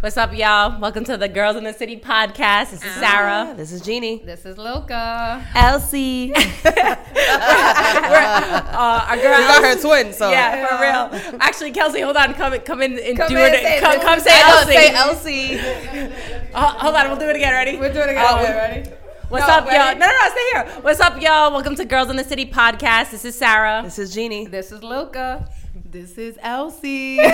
What's up, y'all? Welcome to the Girls in the City podcast. This is Sarah. This is Jeannie. This is Luca. Elsie. Uh, our girl, We got her twin, so Yeah, for real. Actually, Kelsey, hold on. Come, come in and Come do in, it. say- come, come say Elsie. say Elsie. Uh, hold on, we'll do it again. Ready? We're doing it again. Wait, ready? What's No, up, y'all? No, no, no, stay here. What's up, y'all? Welcome to Girls in the City podcast. This is Sarah. This is Jeannie. This is Luca. This is Elsie.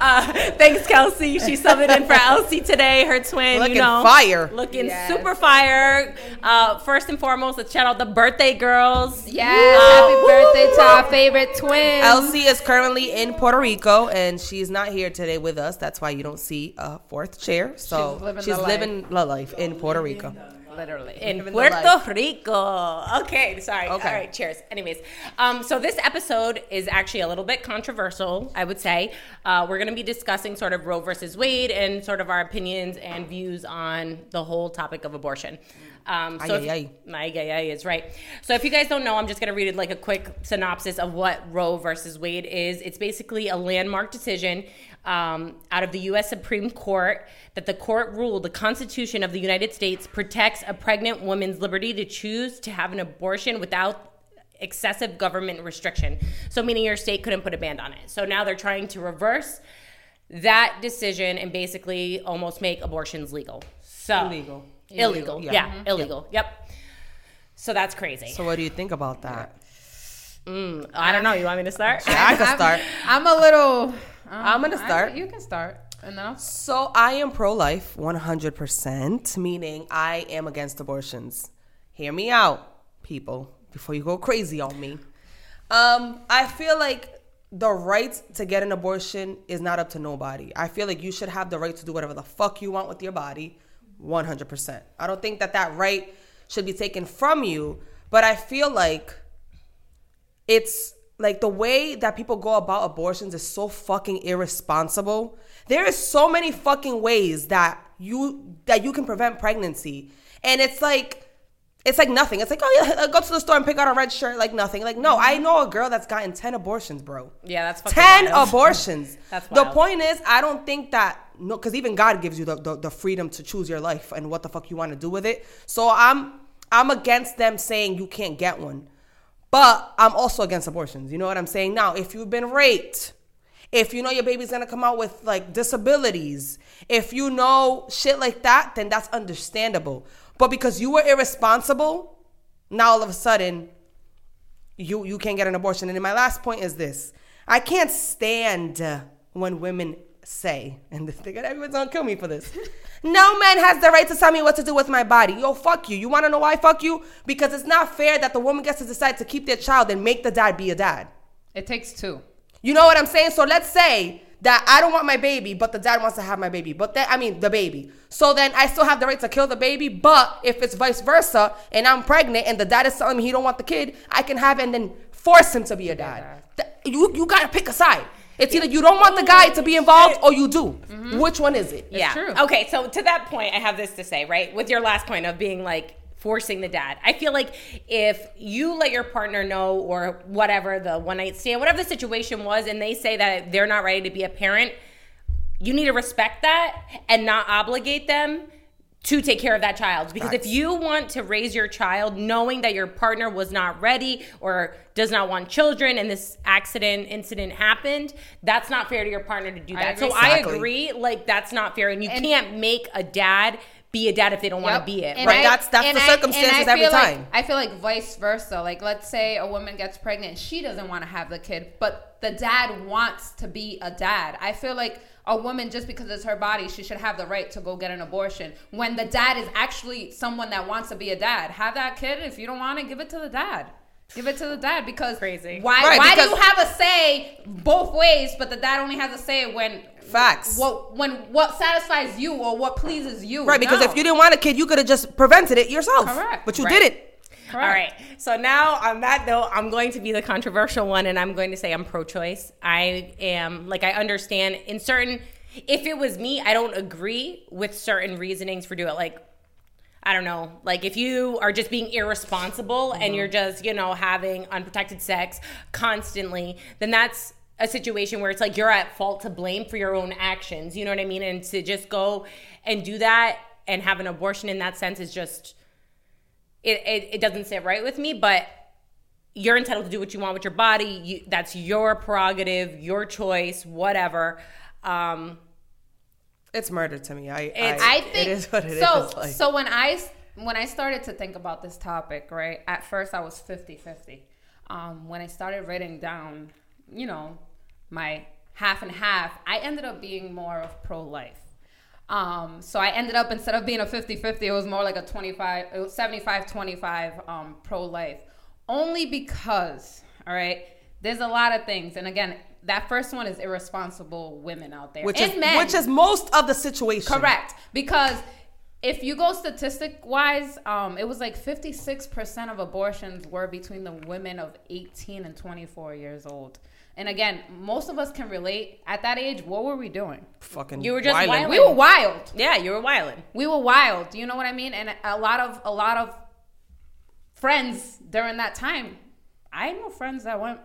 Uh, thanks, Kelsey. She's subbing in for Elsie today, her twin. Looking you know, fire. Looking Yes. super fire. Uh, first and foremost, let's shout out the birthday girls. Yes. Happy birthday to our favorite twin. Elsie is currently in Puerto Rico and she's not here today with us. That's why you don't see a fourth chair. So She's living she's the life. living the life in Puerto Rico. Literally. in Puerto Rico. Okay, sorry. Okay. All right, cheers. Anyways, um, so this episode is actually a little bit controversial, I would say. Uh, we're going to be discussing sort of Roe versus Wade and sort of our opinions and views on the whole topic of abortion. Um, so Ay, if- ay, Ay, ay, ay is right. So if you guys don't know, I'm just going to read it like a quick synopsis of what Roe versus Wade is. It's basically a landmark decision um, out of the U.S. Supreme Court that the court ruled the Constitution of the United States protects a pregnant woman's liberty to choose to have an abortion without excessive government restriction. So meaning your state couldn't put a ban on it. So now they're trying to reverse that decision and basically almost make abortions legal. So Illegal. Illegal. Yeah. Yeah, illegal. Yep. So that's crazy. So what do you think about that? I don't know. You want me to start? I can start. I'm a little. Um, I'm gonna I- start. you can start. Enough. So I am pro-life 100%, meaning I am against abortions. Hear me out, people, before you go crazy on me. Um, I feel like the right to get an abortion is not up to nobody. I feel like you should have the right to do whatever the fuck you want with your body 100%. I don't think that that right should be taken from you, but I feel like it's like the way that people go about abortions is so fucking irresponsible. There is so many fucking ways that you that you can prevent pregnancy. And it's like it's like nothing. It's like, oh yeah, go to the store and pick out a red shirt like nothing. Like no, I know a girl that's gotten 10 abortions, bro. Yeah, that's fucking 10 wild. abortions. That's the point is, I don't think that no, because even God gives you the, the the freedom to choose your life and what the fuck you want to do with it. So I'm I'm against them saying you can't get one, but I'm also against abortions. You know what I'm saying? Now, if you've been raped, if you know your baby's gonna come out with like disabilities, if you know shit like that, then that's understandable. But because you were irresponsible, now all of a sudden you you can't get an abortion. And my last point is this: I can't stand when women say, and this thing, everyone's gonna kill me for this. no man has the right to tell me what to do with my body. Yo, fuck you. You want to know why? Fuck you. Because it's not fair that the woman gets to decide to keep their child and make the dad be a dad. It takes two. You know what I'm saying? So let's say that I don't want my baby, but the dad wants to have my baby. But then, I mean, the baby. So then I still have the right to kill the baby. But if it's vice versa and I'm pregnant and the dad is telling me he don't want the kid, I can have it and then force him to be a dad. Th- You, you gotta pick a side. It's either you don't want the guy to be involved or you do. Mm-hmm. Which one is it? yeah. true. Okay, so to that point, I have this to say, right? With your last point of being like forcing the dad. I feel like if you let your partner know or whatever the one night stand, whatever the situation was, and they say that they're not ready to be a parent, you need to respect that and not obligate them to take care of that child because if you want to raise your child knowing that your partner was not ready or does not want children and this accident incident happened that's not fair to your partner to do I that so agree. i agree like that's not fair and you And- can't make a dad be a dad if they don't want to be it And Right, that's- that's the and circumstances every like- time. I feel like vice versa. Like, let's say a woman gets pregnant, she doesn't want to have the kid, but the dad wants to be a dad. I feel like a woman, just because it's her body, she should have the right to go get an abortion. When the dad is actually someone that wants to be a dad, have that kid. If you don't want it, give it to the dad. Give it to the dad because Crazy. Why? Right, why do you have a say both ways, but the dad only has a say when Facts. What when what satisfies you or what pleases you? Right, because No. if you didn't want a kid, you could have just prevented it yourself. Correct. But you Right. did it. All right. So now on that note, I'm going to be the controversial one and I'm going to say I'm pro choice. I am, like, I understand in certain, if it was me, I don't agree with certain reasonings for doing it. Like, I don't know, like if you are just being irresponsible and mm-hmm. you're just, you know, having unprotected sex constantly, then that's a situation where it's like you're at fault to blame for your own actions. You know what I mean? And to just go and do that and have an abortion in that sense is just it, it, it doesn't sit right with me, but you're entitled to do what you want with your body. You, that's your prerogative, your choice, whatever. Um, It's murder to me. I It's- I, I think it is what it so. is, like- so when I when I started to think about this topic, right? At first, I was 50-50. Um, when I started writing down, you know, my half and half, I ended up being more of pro life. Um, so I ended up instead of being a 50-50, it was more like a 25, 75-25 um, pro life. Only because, all right, there's a lot of things. And again, that first one is irresponsible women out there. which and is men. which is most of the situation. Correct. Because if you go statistic wise, um, it was like 56% of abortions were between the women of 18 and 24 years old. And again, most of us can relate. At that age, what were we doing? Fucking You were just wildin'. wild. We were wild. yeah, you were wilding. We were wild. You know what I mean? And a lot of a lot of friends during that time. I know friends that went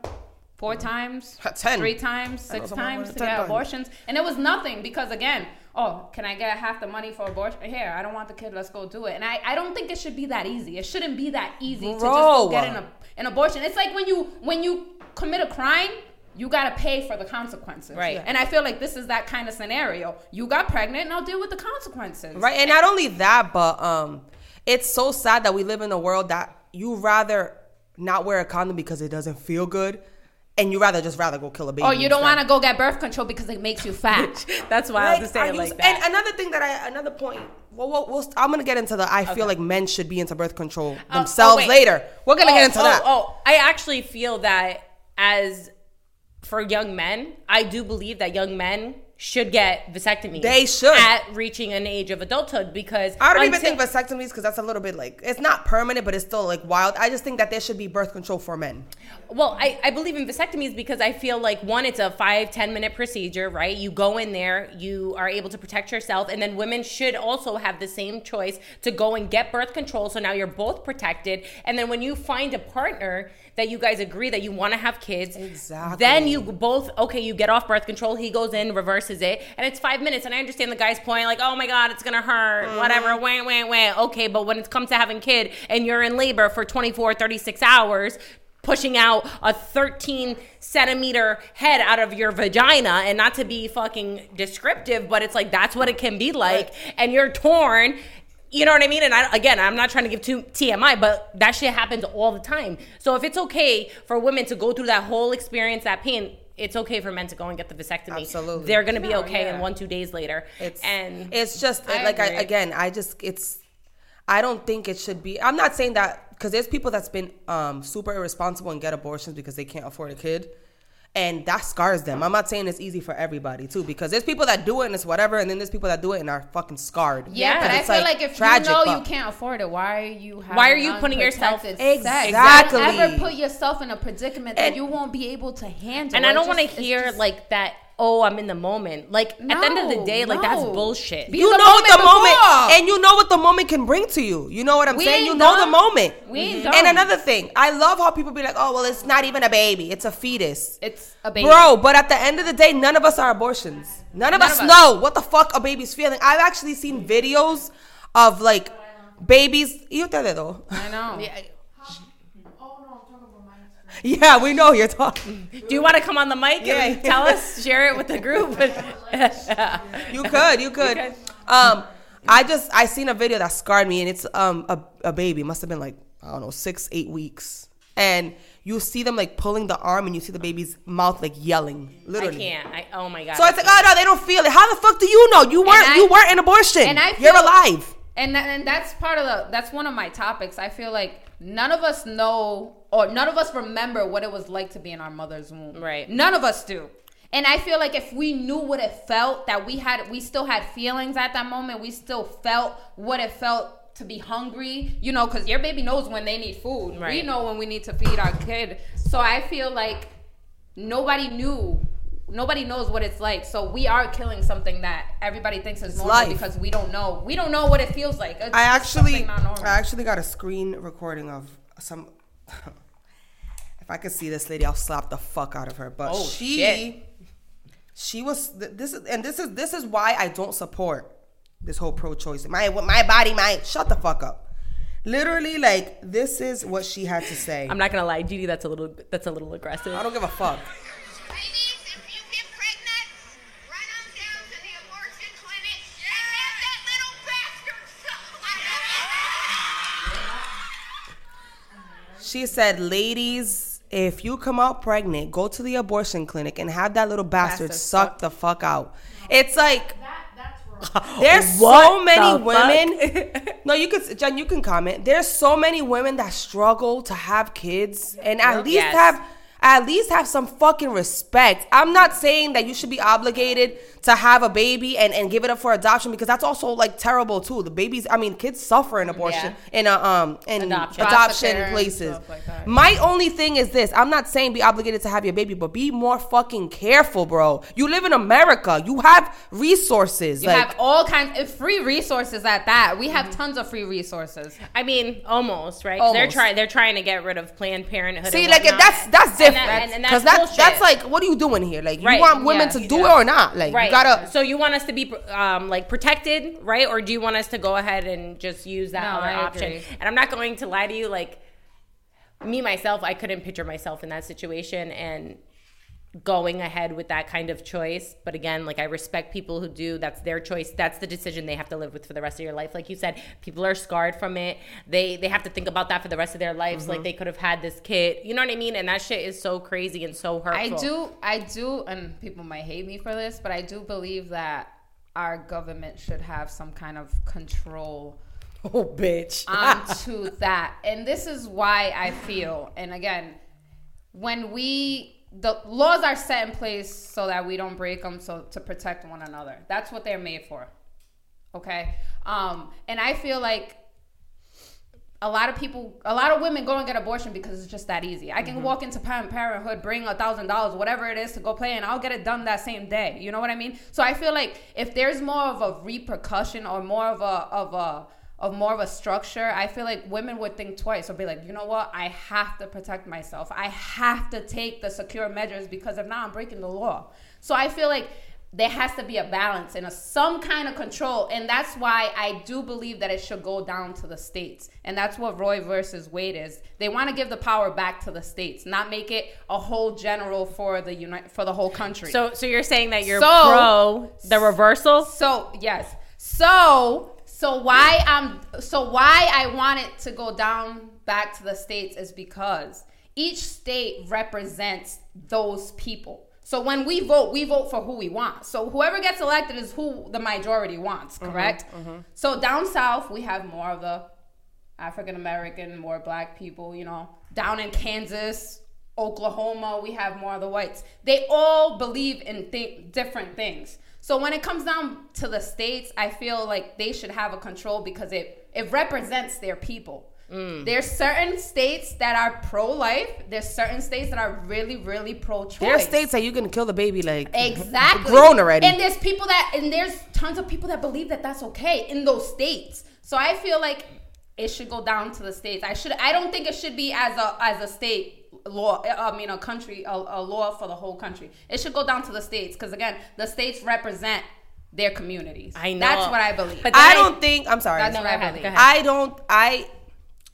four times, Ten. three times, six times to get abortions, and it was nothing because again, oh, can I get half the money for abortion? Here, I don't want the kid. Let's go do it. And I, I don't think it should be that easy. It shouldn't be that easy to just go get an, an abortion. It's like when you when you commit a crime. You gotta pay for the consequences, Right. And I feel like this is that kind of scenario. You got pregnant, and I'll deal with the consequences, Right, and not only that, but um, it's so sad that we live in a world that you rather not wear a condom because it doesn't feel good, and you rather just rather go kill a baby. Or you don't want to go get birth control because it makes you fat. That's to Like, say are it you- like that. And another thing that I, another point. Well, we'll, we'll I'm gonna get into the. I feel like men should be into birth control Oh, themselves oh, wait. later. We're gonna oh, get into oh, that. Oh, I actually feel that as for young men, I do believe that young men should get vasectomies. They should. at reaching an age of adulthood because I don't even until- think vasectomies because that's a little bit like it's not permanent, but it's still like wild. I just think that there should be birth control for men. Well, I, I believe in vasectomies because I feel like one, it's a five ten minute procedure, right? You go in there, you are able to protect yourself, and then women should also have the same choice to go and get birth control. So now you're both protected. And then when you find a partner that you guys agree that you want to have kids, Exactly. then you both, okay, you get off birth control, he goes in, reverses it, and it's five minutes. And I understand the guy's point, like, oh my God, it's gonna hurt, Mm-hmm. whatever, wah, wah, wah. Okay, but when it comes to having kid and you're in labor for 24, 36 hours, pushing out a 13 centimeter head out of your vagina and not to be fucking descriptive but it's like that's what it can be like and you're torn you know what I mean? And I, again, I'm not trying to give too TMI, but that shit happens all the time. So if it's okay for women to go through that whole experience, that pain, it's okay for men to go and get the vasectomy. Absolutely. they're gonna be No, okay. yeah. And one, two days later, It's and it's just I like I, again, I just it's I don't think it should be. I'm not saying that because there's people that's been um, super irresponsible and get abortions because they can't afford a kid, and that scars them. I'm not saying it's easy for everybody too because there's people that do it and it's whatever, and then there's people that do it and are fucking scarred. Yeah, but I feel like, if tragic, you know you can't afford it, why are you having Why are you putting yourself- Exactly. Don't ever put yourself in a predicament that And- you won't be able to handle. and I don't want to hear just- like that. Oh, I'm in the moment. Like at the end of the No, day, like that's bullshit. Be you the know what the moment moment, and you know what the moment can bring to you. You know what I'm We saying? You ain't know the moment. We ain't And another thing, I love how people be like, "Oh, well, it's not even a baby; it's a fetus." it's a baby. Bro, but at the end of the day, none of us are abortions. None of None us of us. know what the fuck a baby's feeling. I've actually seen videos of like babies. Y ustedes dos. I know. Yeah, we know you're talking. Do you want to come on the mic Yeah. and tell us, share it with the group? You could, you could. Um, I just I seen a video that scarred me, and it's um a, a baby must have been like I don't know six eight weeks, and you see them like pulling the arm, and you see the baby's mouth like yelling, I literally. can't. I, oh my god. So it's like, oh no, they don't feel it. How the fuck do you know? You weren't I- you weren't an abortion. and I You're alive. and that, and that's part of the that's one of my topics. I feel like none of us know or none of us remember what it was like to be in our mother's womb. Right. None of us do. And I feel like if we knew what it felt, that we had we still had feelings at that moment, we still felt what it felt to be hungry, you know, because your baby knows when they need food. Right. We know when we need to feed our kid. So I feel like nobody knew. Nobody knows what it's like. So we are killing something that everybody thinks is normal life. because we don't know. We don't know what it feels like. It's I actually, not. I actually got a screen recording of some. If I could see this lady, I'll slap the fuck out of her. But Oh, she, shit. she was. This is and this is this is why I don't support this whole pro-choice. My my body, my shut the fuck up. Literally, like this is what she had to say. I'm not gonna lie, Didi. That's a little. That's a little aggressive. I don't give a fuck. She said, ladies, if you come out pregnant, go to the abortion clinic and have that little bastard Bastard suck suck. the fuck out. It's like That, there's What so many the women. no, you could, Jen, you can comment. There's so many women that struggle to have kids and at least Yes. have. At least have some fucking respect. I'm not saying that you should be obligated to have a baby and, and give it up for adoption because that's also like terrible too. The babies, I mean, kids suffer in abortion in a um in Adoption. adoption, Foster care and places. like that. My only thing is this: I'm not saying be obligated to have your baby, but be more fucking careful, bro. You live in America. You have resources. You like, have all kinds of free resources at that. We have tons of free resources. I mean, almost right. 'Cause They're Almost. tray They're trying to get rid of Planned Parenthood. See, like if that's that's And different that- and- and because that's that's that's like what are you doing here? Like you Right, want women yeah, to do do. it or not? Like right. you gotta. So you want us to be um, like protected, right? Or do you want us to go ahead and just use that No, other I option? agree. And I'm not going to lie to you, like me myself, I couldn't picture myself in that situation and going ahead with that kind of choice. But again, like I respect people who do. That's their choice. That's the decision they have to live with for the rest of your life. Like you said, people are scarred from it. They they have to think about that for the rest of their lives. Mm-hmm. Like they could have had this kid. You know what I mean? And that shit is so crazy and so hurtful. I do, I do, and people might hate me for this, but I do believe that our government should have some kind of control Oh, bitch. onto that. And this is why I feel, and again, when we the laws are set in place so that we don't break them, so to protect one another. That's what they're made for. Okay, um, and I feel like a lot of people, a lot of women go and get abortion because it's just that easy. I can walk into Planned Parenthood, bring a thousand dollars, whatever it is, to go play, and I'll get it done that same day. You know what I mean? So I feel like if there's more of a repercussion or more of a of a of more of a structure, I feel like women would think twice or be like, you know what? I have to protect myself. I have to take the secure measures because if not, I'm breaking the law. So I feel like there has to be a balance and a, some kind of control. And that's why I do believe that it should go down to the states. And that's what Roe versus Wade is. They want to give the power back to the states, not make it a whole general for the uni- for the whole country. So, so you're saying that you're So- pro the reversal? So yes. So so why I'm so why I want it to go down back to the states is because each state represents those people. So when we vote, we vote for who we want. So whoever gets elected is who the majority wants, mm-hmm, correct? Mm-hmm. So down south, we have more of the African American, more black people, you know. Down in Kansas, Oklahoma, we have more of the whites. They all believe in th- different things. So when it comes down to the states, I feel like they should have a control because it it represents their people. Mm. There's certain states that are pro-life. There's certain states that are really, really pro-choice. There are states that you can kill the baby like Exactly. grown already. And there's people that, and there's tons of people that believe that that's okay in those states. So I feel like it should go down to the states. I should. I don't think it should be as a as a state law. I mean, a country, a, a law for the whole country. It should go down to the states because again, the states represent their communities. I know. That's what I believe. But I don't think I'm sorry. That's No, what I ahead, believe. I don't I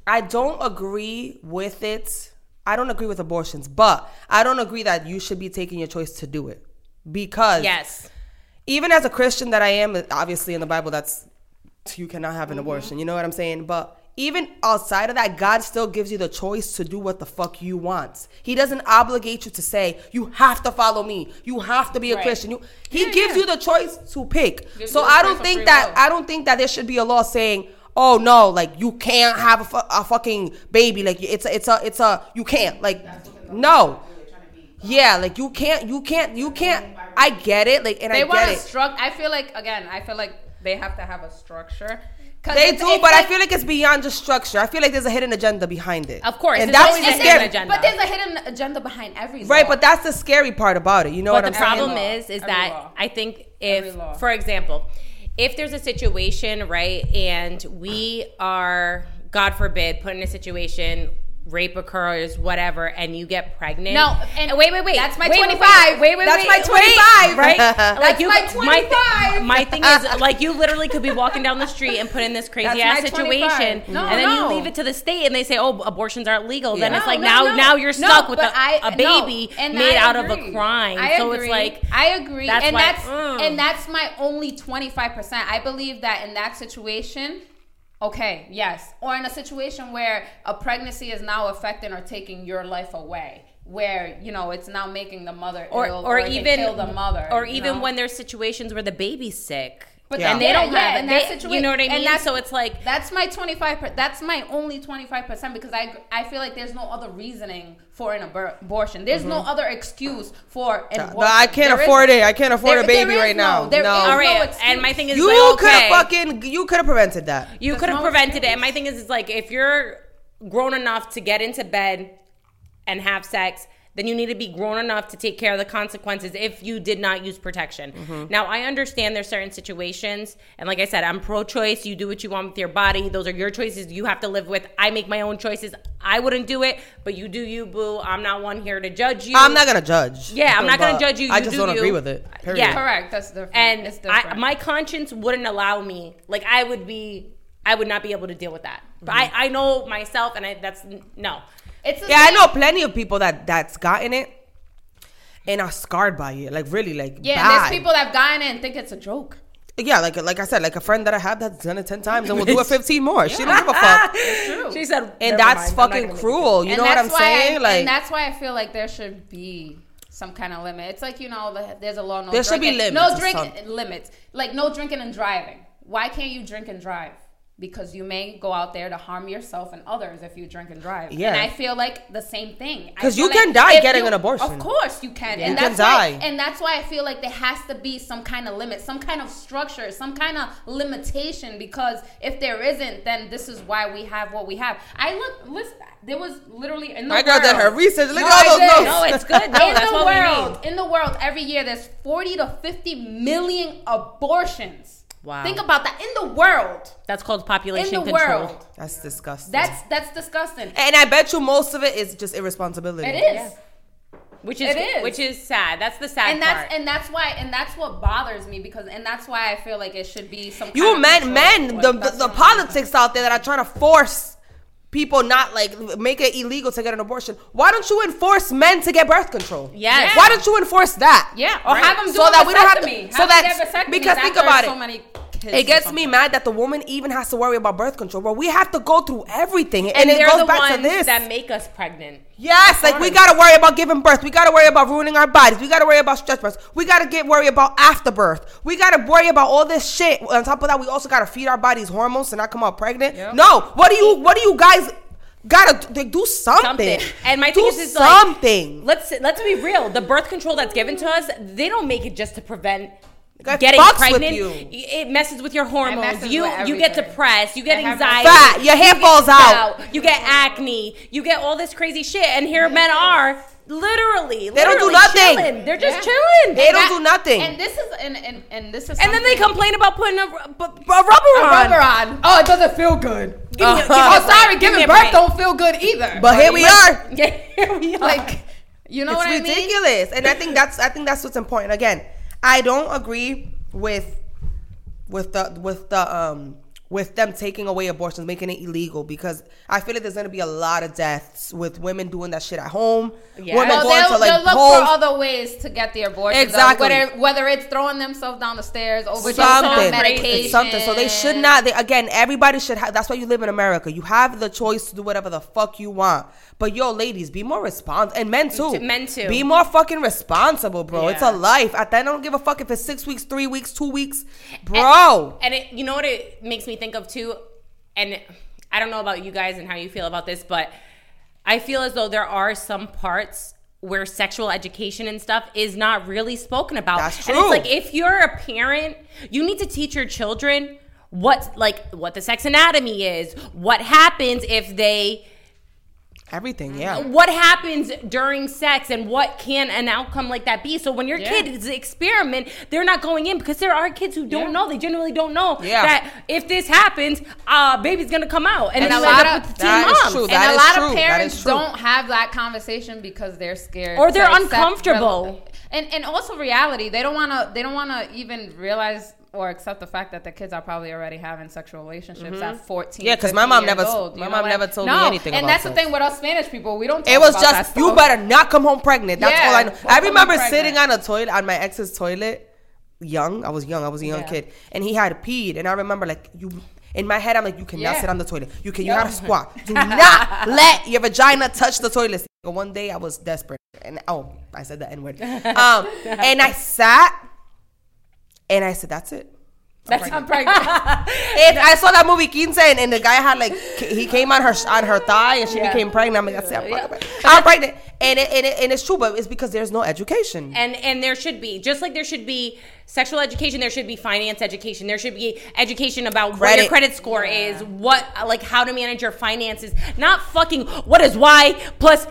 I don't agree with it. I don't agree with abortions, but I don't agree that you should be taking your choice to do it. Because yes. even as a Christian that I am, obviously in the Bible that's you cannot have an Mm-hmm. abortion. You know what I'm saying? But even outside of that, God still gives you the choice to do what the fuck you want. He doesn't obligate you to say, you have to follow me. You have to be a Right. Christian. You, he Yeah, gives yeah. you the choice to pick. Gives So I don't think that will. I don't think that there should be a law saying, "Oh no, like you can't have a, fu- a fucking baby. Like it's a, it's a it's a you can't like no." Yeah, like you can't you can't you can't I get it like and they I want a it. structure. I feel like again, I feel like they have to have a structure. 'Cause They it's- do, it's but I feel like it's beyond just structure. I feel like there's a hidden agenda behind it. Of course, and there's that's always the a scary. agenda. But there's a hidden agenda behind every Right, but that's the scary part about it. You know But what the I'm saying? The problem is, is Every that law. I think if, for example, if there's a situation, right, and we are, God forbid, put in a situation rape occurs, whatever, and you get pregnant. No, and wait, wait, wait. that's my Wait, wait, 25. Wait, wait, That's wait, my wait, 25. right? That's my My, 25. thi- my thing is, like, you literally could be walking down the street and put in this crazy ass situation, No, and then no. you leave it to the state, and they say, "Oh, abortions aren't legal." Then Yeah. it's No, like no, now, no. now you're stuck with a, I- a baby and made out of a crime. I so agree. it's like I agree, that's and why- that's mm. and that's my only twenty five percent. I believe that in that situation, okay, yes, or in a situation where a pregnancy is now affecting or taking your life away. Where you know it's now making the mother or ill, or can even kill the mother, or even know? when there's situations where the baby's sick. But Yeah. and they yeah, don't yeah, have in it. that They- situation, you know what I mean? and mean? that's- So it's like that's my twenty five. Per, that's my only twenty five percent because I I feel like there's no other reasoning for an abor- abortion. There's no mm-hmm. other excuse for an No, abortion. I can't There afford isn't. it. I can't afford There- a baby there is right now. no- there no. is all right. excuse. and my thing is you like, could okay, have fucking you could have prevented that. You could have no prevented it. And my thing is, is like if you're grown enough to get into bed and have sex, then you need to be grown enough to take care of the consequences if you did not use protection. Mm-hmm. Now, I understand there's certain situations, and like I said, I'm pro-choice. You do what you want with your body; those are your choices. You have to live with. I make my own choices. I wouldn't do it, but you do you, boo. I'm not one here to judge you. I'm not gonna judge. Yeah, I'm not gonna judge you. I You just do don't you. agree with it. Period. Yeah. Correct. That's different. and it's I, my conscience wouldn't allow me like i would be i would not be able to deal with that but I, I know myself and I, that's no it's the Yeah, I know plenty of people that that's gotten it and are scarred by it. Like really, like Yeah, bad. there's people that've gotten it and think it's a joke. Yeah, like like I said, like a friend that I have that's done it ten times and will do it fifteen more. She don't give a fuck. True. she said And that's mind, fucking cruel. You and know what I'm saying? I, like and that's why I feel like there should be some kind of limit. It's like you know, the, there's a law. No There should be drinking- limits No or drinking limits. Like no drinking and driving. Why can't you drink and drive? Because you may go out there to harm yourself and others if you drink and drive. Yeah. And I feel like the same thing. Because you can like die getting you- an abortion. Of course you can. You And can that's why die. and that's why I feel like there has to be some kind of limit, some kind of structure, some kind of limitation. Because if there isn't, then this is why we have what we have. I look, listen. There was literally in the my girl world, did her research. Look No, at all I those notes. no it's good no in that's the what we world, need in the world, every year there's 40 to 50 million abortions. Wow. Think about that in the world. that's called population In the control world. That's disgusting. That's that's disgusting. and I bet you most of it is just irresponsibility. It is. which is, It is. which is sad that's the sad And that's part and that's why and that's what bothers me because and that's why I feel like it should be some You of men, control. men, the, the, the what I'm saying. politics out there that are trying to force people not like make it illegal to get an abortion. Why don't you enforce men to get birth control? Yes. Why don't you enforce that? Yeah, or Right. have them do So a that we don't have to- vasectomy. so that- get vasectomies because think after about so it. many kids It gets me mad that the woman even has to worry about birth control. But we have to go through everything, and, and it goes the back ones to this. that make us pregnant Yes, like we gotta worry about giving birth. We gotta worry about ruining our bodies. We gotta worry about stretch marks. We gotta get worry about afterbirth. We gotta worry about all this shit. On top of that, we also gotta feed our bodies hormones to not come out pregnant. No, what do you? What do you guys gotta do? do something. something and my do thing is, is something. like let's let's be real the birth control that's given to us they don't make it just to prevent It getting fucks with pregnant you. it messes with your hormones messes you with you get depressed you get It anxiety Fat. Your hair you falls out. gout, you get acne you get all this crazy shit and here men are literally They don't do literally nothing. chilling. they're just Yeah. chilling They don't That- do nothing. And this is and and, and this is and then they complain about putting a, a, a rubber a on rubber on. Oh, it doesn't feel good. Give me a- give uh-huh. me a oh, break. sorry, Give giving birth break. don't feel good either. but here we are. yeah, here we are. like, you know it's what I mean? ridiculous and i think that's i think that's what's important again i don't agree with with the with the um with them taking away abortions making it illegal because i feel like there's gonna be a lot of deaths with women doing that shit at home Yeah. women Well, going they'll, to like they'll look for other ways to get the abortion. Exactly. Whether, whether it's throwing themselves down the stairs, overdosing something on medication. It's something so they should not they, again everybody should have that's why you live in america you have the choice to do whatever the fuck you want but yo ladies be more responsible and men too Men too. be more fucking responsible bro it's a life at that i don't give a fuck if it's six weeks three weeks two weeks bro And it, you know what it makes me think of too, and I don't know about you guys and how you feel about this, but I feel as though there are some parts where sexual education and stuff is not really spoken about. That's And true. it's like if you're a parent, you need to teach your children what like what the sex anatomy is, what happens if they Everything, yeah. what happens during sex and what can an outcome like that be. So when your Yeah. kid is experiment, they're not going in because there are kids who don't Yeah. know. They generally don't know Yeah. that if this happens, uh, baby's gonna come out, and, And a lot of- teen That is moms. true. and That a lot true. of parents don't have that conversation because they're scared Or they're uncomfortable. rel- and and also reality they don't want to they don't want to even realize or accept the fact that the kids are probably already having sexual relationships at 14 Yeah, 'cause my mom never- old, my mom know, never like- told me anything and that's the thing with us spanish people we don't talk It was just you better not come home pregnant. That's Yeah, all I know. I remember sitting on a toilet on my ex's toilet, young. I was young. I was a young Yeah. kid, and he had peed. And I remember like you. In my head, I'm like, you cannot Yeah. sit on the toilet. You can. You gotta squat. Do not let your vagina touch the toilet. One day, I was desperate, and oh, I said the n word. Um, and I sat, and I said, "That's it." that's I'm pregnant If I saw that movie Quince and, and the guy had like he came on her on her thigh and she Yeah. became pregnant. I'm like, that's it. I'm, fucking pregnant. I'm pregnant, and it, and, it, and it's true, but it's because there's no education. and and there should be just like there should be sexual education there should be finance education there should be education about what your Credit. credit score is what like how to manage your finances not fucking what is y plus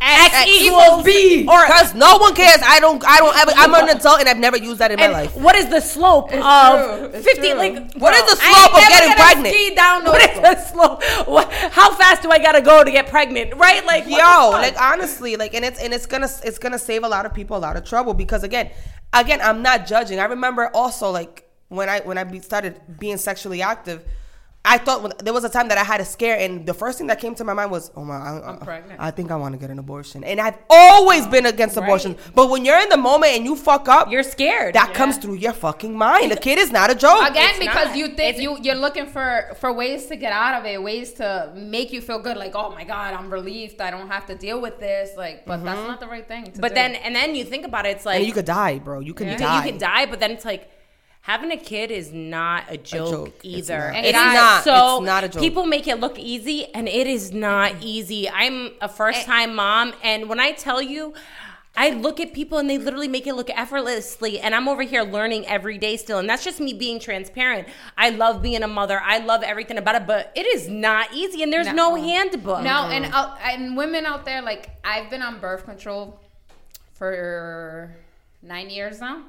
x, X equals b or because no one cares. I don't. I don't ever. I'm an adult and I've never used that in my life. what is the slope It's of true. 50 true. like What is the slope of getting gonna pregnant? ski down what is the slope what, how fast do i gotta go to get pregnant right like Yo, like honestly, like, and it's and it's gonna it's gonna save a lot of people a lot of trouble because again, again, I'm not judging. I remember also like when I when I started being sexually active. I thought when, there was a time that I had a scare, and the first thing that came to my mind was, "Oh my, I, I'm pregnant. I think I want to get an abortion." And I've always been against abortion, but when you're in the moment and you fuck up, you're scared that comes through your fucking mind. The kid is not a joke. again It's because not. you think It's- you you're looking for for ways to get out of it ways to make you feel good like oh my god i'm relieved i don't have to deal with this like but that's mm-hmm. not the right thing to but do. then and then you think about it it's like and you could die, bro. You can you die. can, you can die, but then it's like having a kid is not a joke, joke. It's either. not. And it's not. So It's not a joke. people make it look easy, and it is not easy. I'm a first time mom, and when I tell you. I look at people and they literally make it look effortlessly, and I'm over here learning every day still, and that's just me being transparent. I love being a mother. I love everything about it, but it is not easy, and there's no, No. handbook. No, and uh, and women out there, like I've been on birth control for nine years now,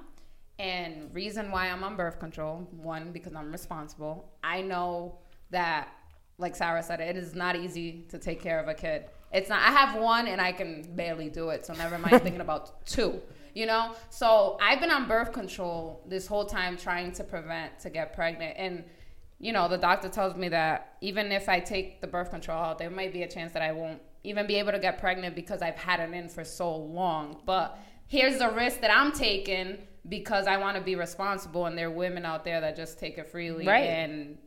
and reason why I'm on birth control one because I'm responsible. I know that, like Sarah said, it is not easy to take care of a kid. It's not. I have one, and I can barely do it. So never mind thinking about two. You know, so I've been on birth control this whole time trying to prevent to get pregnant and you know, the doctor tells me that even if I take the birth control out, there might be a chance that I won't even be able to get pregnant because I've had it in for so long. But here's the risk that I'm taking because I want to be responsible, and there are women out there that just take it freely Right. and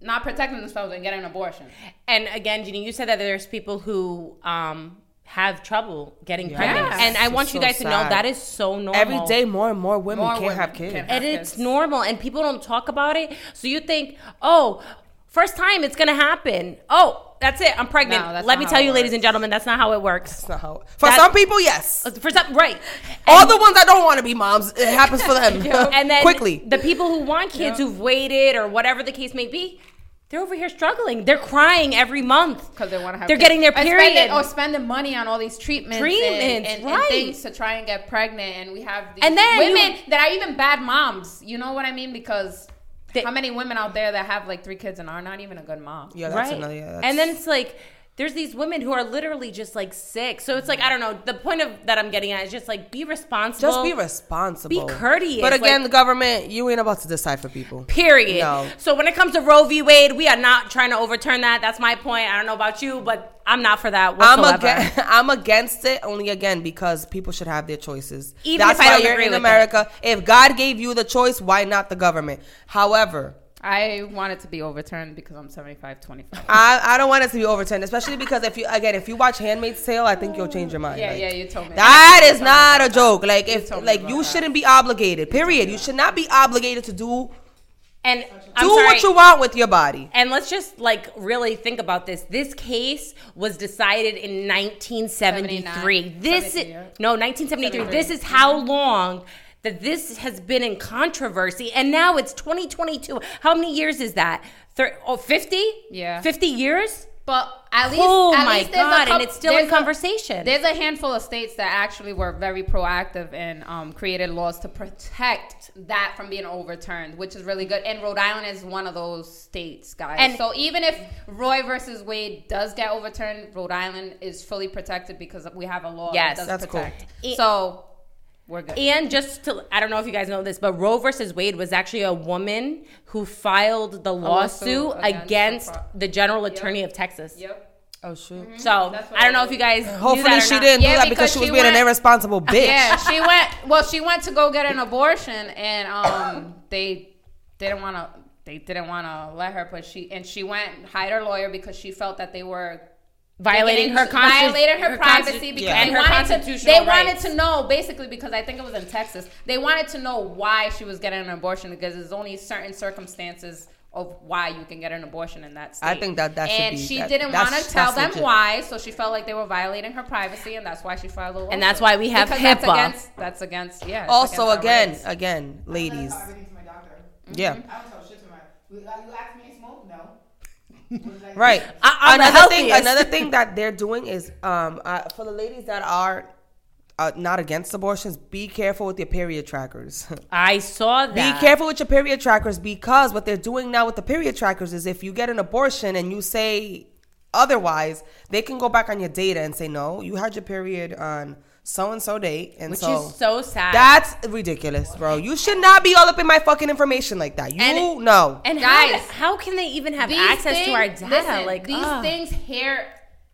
not protecting themselves and getting an abortion. And again, Jeannie, you said that there's people who um, have trouble getting pregnant, Yes. and I It's want you so guys to know that is so normal. Every day, more and more women More can't women have kids. can't and have it's kids. normal, and people don't talk about it. So you think, oh, first time it's gonna happen. Oh, that's it. I'm pregnant. No, Let me tell it you, ladies and gentlemen, that's not how it works. That's not how. For That- some people, yes. Uh, for some, right? All the ones that don't want to be moms, it happens for them. and then quickly. the people who want kids who've waited or whatever the case may be, they're over here struggling. They're crying every month because they want to have. They're kids. getting their period. spending, or spending money on all these treatments, and- Treatments, and, and right. things to try and get pregnant. And we have these And then women you- that are even bad moms. You know what I mean? Because They- how many women out there that have like three kids and are not even a good mom? yeah, that's right. another. Yeah, that's, and then it's like there's these women who are literally just like sick. So it's like I don't know. The point of that I'm getting at is just like be responsible. just be responsible. Be courteous, But again, like- the government, you ain't about to decide for people. Period. No. So when it comes to Roe v. Wade, we are not trying to overturn that. That's my point. I don't know about you, but I'm not for that I'm whatsoever. against, I'm against it only again because people should have their choices. Even That's if I why don't you're agree in America. If God gave you the choice, why not the government? However, I want it to be overturned because I'm 75, 25. I, I don't want it to be overturned, especially because if you again if you watch Handmaid's Tale, I think you'll change your mind. Yeah, Like, yeah, you told me. That is not a joke. Like if told like you shouldn't be obligated. Period. You should not be obligated to do and do what you want with your body. And let's just like really think about this. This case was decided in 1973. This is, no 1973. 73. This is how long that this has been in controversy, and now it's 2022. How many years is that? Thir- oh, 50? Yeah. 50 years. But at least, Oh at my least there's a God, and it's still in there's a- conversation. there's a handful of states that actually were very proactive and um, created laws to protect that from being overturned, which is really good. And Rhode Island is one of those states, guys. And- so even if Roe versus Wade does get overturned, Rhode Island is fully protected because we have a law Yes, that does that's cool. protect. E- So we're good. And just to, I don't know if you guys know this, but Roe versus Wade was actually a woman who filed the lawsuit lawsuit against, against the the general attorney of Texas. yep. Oh shoot. So That's what I don't know if you guys. knew Hopefully that or she not. didn't Yeah, do that because because she was she being an irresponsible bitch. Yeah, she went. Well, she went to go get an abortion, and um, they didn't want to. They didn't want to let her, but she and she went and hired her lawyer because she felt that they were violating her constitution, violated her, her privacy consti- because Yeah. they her wanted to. They wanted to know basically because I think it was in Texas. They wanted to know why she was getting an abortion because there's only certain circumstances of why you can get an abortion in that state. I think that that and be- she that- didn't want to tell them legit. why, so she felt like they were violating her privacy, and that's why she filed a lawsuit. And that's why we have Because That's HIPAA. against, that's against yeah. Also, against again, rights. again, ladies. I everything to my doctor. Yeah. I don't tell shit to my. You you ask me to smoke? No. What did I do? Right. I- another thing. Another thing that they're doing is um uh, for the ladies that are uh, not against abortions, be careful with your period trackers. I saw that. Be careful with your period trackers because what they're doing now with the period trackers is if you get an abortion and you say otherwise, they can go back on your data and say, no, you had your period on so and so date. And which so is so sad. that's ridiculous, bro. You should not be all up in my fucking information like that. You And- know. and Guys, how, how can they even have These access to our data? listen, like these ugh. things here,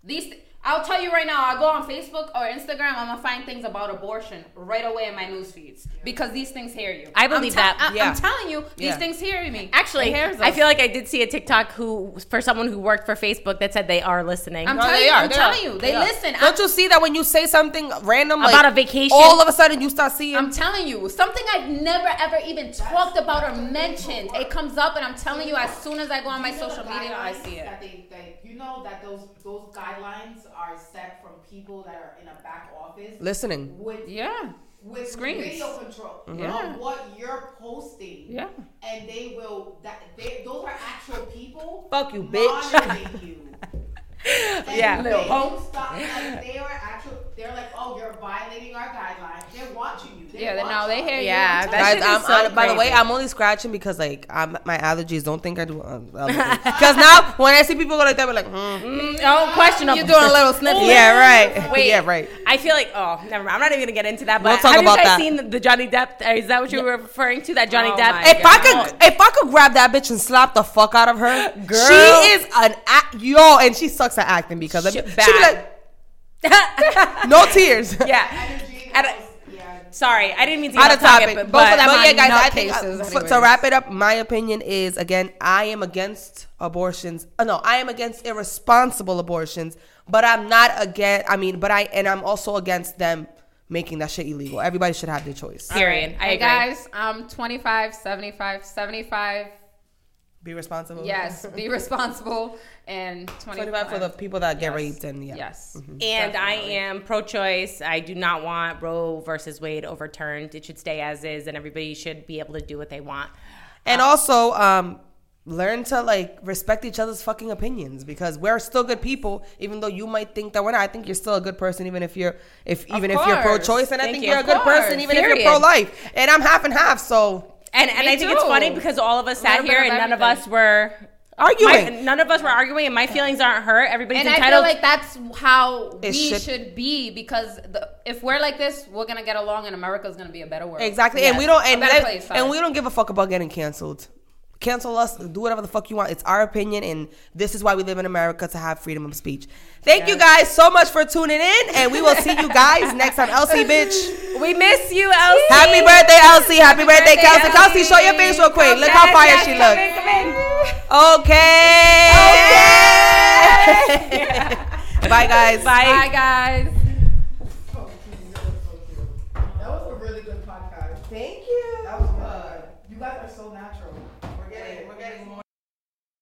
these. Th- I'll tell you right now. I go on Facebook or Instagram. I'm gonna find things about abortion right away in my news feeds because these things hear you. I believe I'm that. I, Yeah. am telling you, these Yeah. things hear me. Actually, It hears I feel like I did see a TikTok who, for someone who worked for Facebook, that said they are listening. I'm No, telling they you, are, I'm they telling are, you, they, are. listen. Don't you see that when you say something random About like, a vacation? all of a sudden you start seeing? I'm telling you, something I've never ever even talked about or mentioned. It comes up, and I'm telling you, as soon as I go on my social media, I see it. That they, that you know that those those guidelines are set from people that are in a back office Listening. with Yeah, with Screens. video control mm-hmm. Yeah. of what you're posting. yeah. and they will that they those are actual people. Fuck you, bitch. you. And Yeah. they Little hoe. don't stop. Like they are actual. They're like, oh, you're violating our guidelines. They're watching you. They Yeah, then watch now they hear you. Yeah, I'm that Guys, shit you. I'm, so I'm- by the way. I'm only scratching because like I'm, my allergies. Don't think I do. Because now when I see people go like that, we're like, hmm. oh, questionable. You're doing a little sniffy. yeah, right. Wait, yeah, right. I feel like oh, never mind. I'm not even gonna get into that. But We'll talk have about you guys that. seen the, the Johnny Depp? uh, Is that what you were referring to? That Johnny Oh Depp? my If I could, if I could grab that bitch and slap the fuck out of her, Girl. she is an act, yo, and she sucks at acting because of Shit it. She be like, no tears. yeah. At a- yeah. Sorry, I didn't mean to out of off topic. but, Both of but yeah, guys, I think nutcases uh, to wrap it up, my opinion is again, I am against abortions. Uh, no, I am against irresponsible abortions, but I'm not against. I mean, but I and I'm also against them making that shit illegal. Everybody should have their choice. Period. I Hey agree. guys, I'm 25, 75, 75. Be responsible. Yes, be responsible. And 25, 25 for the people that get Yes. raped and yeah. Yes. And I am pro-choice. I do not want Roe versus Wade overturned. It should stay as is, and everybody should be able to do what they want. And also, um, learn to like respect each other's fucking opinions because we're still good people, even though you might think that we're not. I think you're still a good person, even if you're if even if you're pro-choice, and I think you. you. are a Of good person, course. even if you're pro-life. And I'm half and half, so And and Me I think it's funny because all of us sat here and none of us were arguing. my- none of us were arguing, and my feelings aren't hurt. Everybody's And I feel entitled. like that's how It we should- should, be because the, if we're like this, we're gonna get along, and America's gonna be a better world. exactly, and we don't and, better place, and we don't give a fuck about getting canceled. Cancel us, do whatever the fuck you want. It's our opinion, and this is why we live in America to have freedom of speech. Thank you guys so much for tuning in, and we will see you guys next time. Elsie, bitch. we miss you, Elsie. Happy birthday, Elsie. Happy, birthday, birthday, Kelsey. Kelsey, show your face real quick. Look Yes, how fire yes, she come looks. in, come in. Okay. Bye, guys. Bye. Bye, guys.